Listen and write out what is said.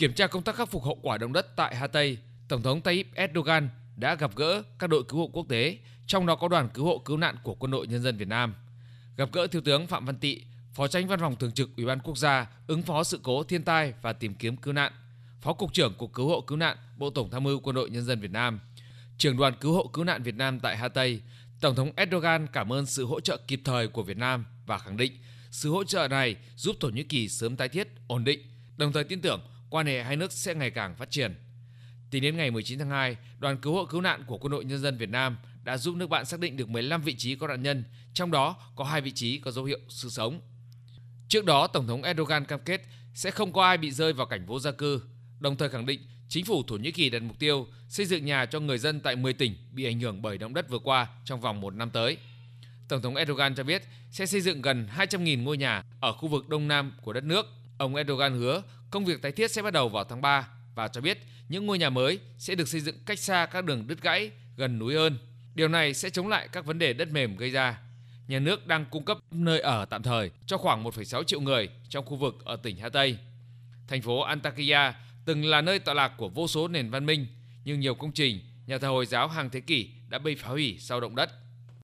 Kiểm tra công tác khắc phục hậu quả động đất tại Hà Tây, Tổng thống Tayyip Erdogan đã gặp gỡ các đội cứu hộ quốc tế, trong đó có đoàn cứu hộ cứu nạn của Quân đội Nhân dân Việt Nam. Gặp gỡ Thiếu tướng Phạm Văn Tị, Phó Tránh Văn phòng Thường trực Ủy ban Quốc gia ứng phó sự cố thiên tai và tìm kiếm cứu nạn, Phó Cục trưởng Cục Cứu hộ Cứu nạn, Bộ Tổng tham mưu Quân đội Nhân dân Việt Nam, trưởng đoàn cứu hộ cứu nạn Việt Nam tại Hà Tây, Tổng thống Erdogan cảm ơn sự hỗ trợ kịp thời của Việt Nam và khẳng định sự hỗ trợ này giúp Thổ Nhĩ Kỳ sớm tái thiết, ổn định, đồng thời tin tưởng quan hệ hai nước sẽ ngày càng phát triển. Tính đến ngày 19 tháng 2, đoàn cứu hộ cứu nạn của Quân đội Nhân dân Việt Nam đã giúp nước bạn xác định được 15 vị trí có nạn nhân, trong đó có hai vị trí có dấu hiệu sự sống. Trước đó, Tổng thống Erdogan cam kết sẽ không có ai bị rơi vào cảnh vô gia cư, đồng thời khẳng định chính phủ Thổ Nhĩ Kỳ đặt mục tiêu xây dựng nhà cho người dân tại 10 tỉnh bị ảnh hưởng bởi động đất vừa qua trong vòng một năm tới. Tổng thống Erdogan cho biết sẽ xây dựng gần 200.000 ngôi nhà ở khu vực đông nam của đất nước. Ông Erdogan hứa công việc tái thiết sẽ bắt đầu vào tháng 3 và cho biết những ngôi nhà mới sẽ được xây dựng cách xa các đường đứt gãy gần núi hơn. Điều này sẽ chống lại các vấn đề đất mềm gây ra. Nhà nước đang cung cấp nơi ở tạm thời cho khoảng 1,6 triệu người trong khu vực ở tỉnh Hà Tây. Thành phố Antakya từng là nơi tọa lạc của vô số nền văn minh, nhưng nhiều công trình, nhà thờ Hồi giáo hàng thế kỷ đã bị phá hủy sau động đất.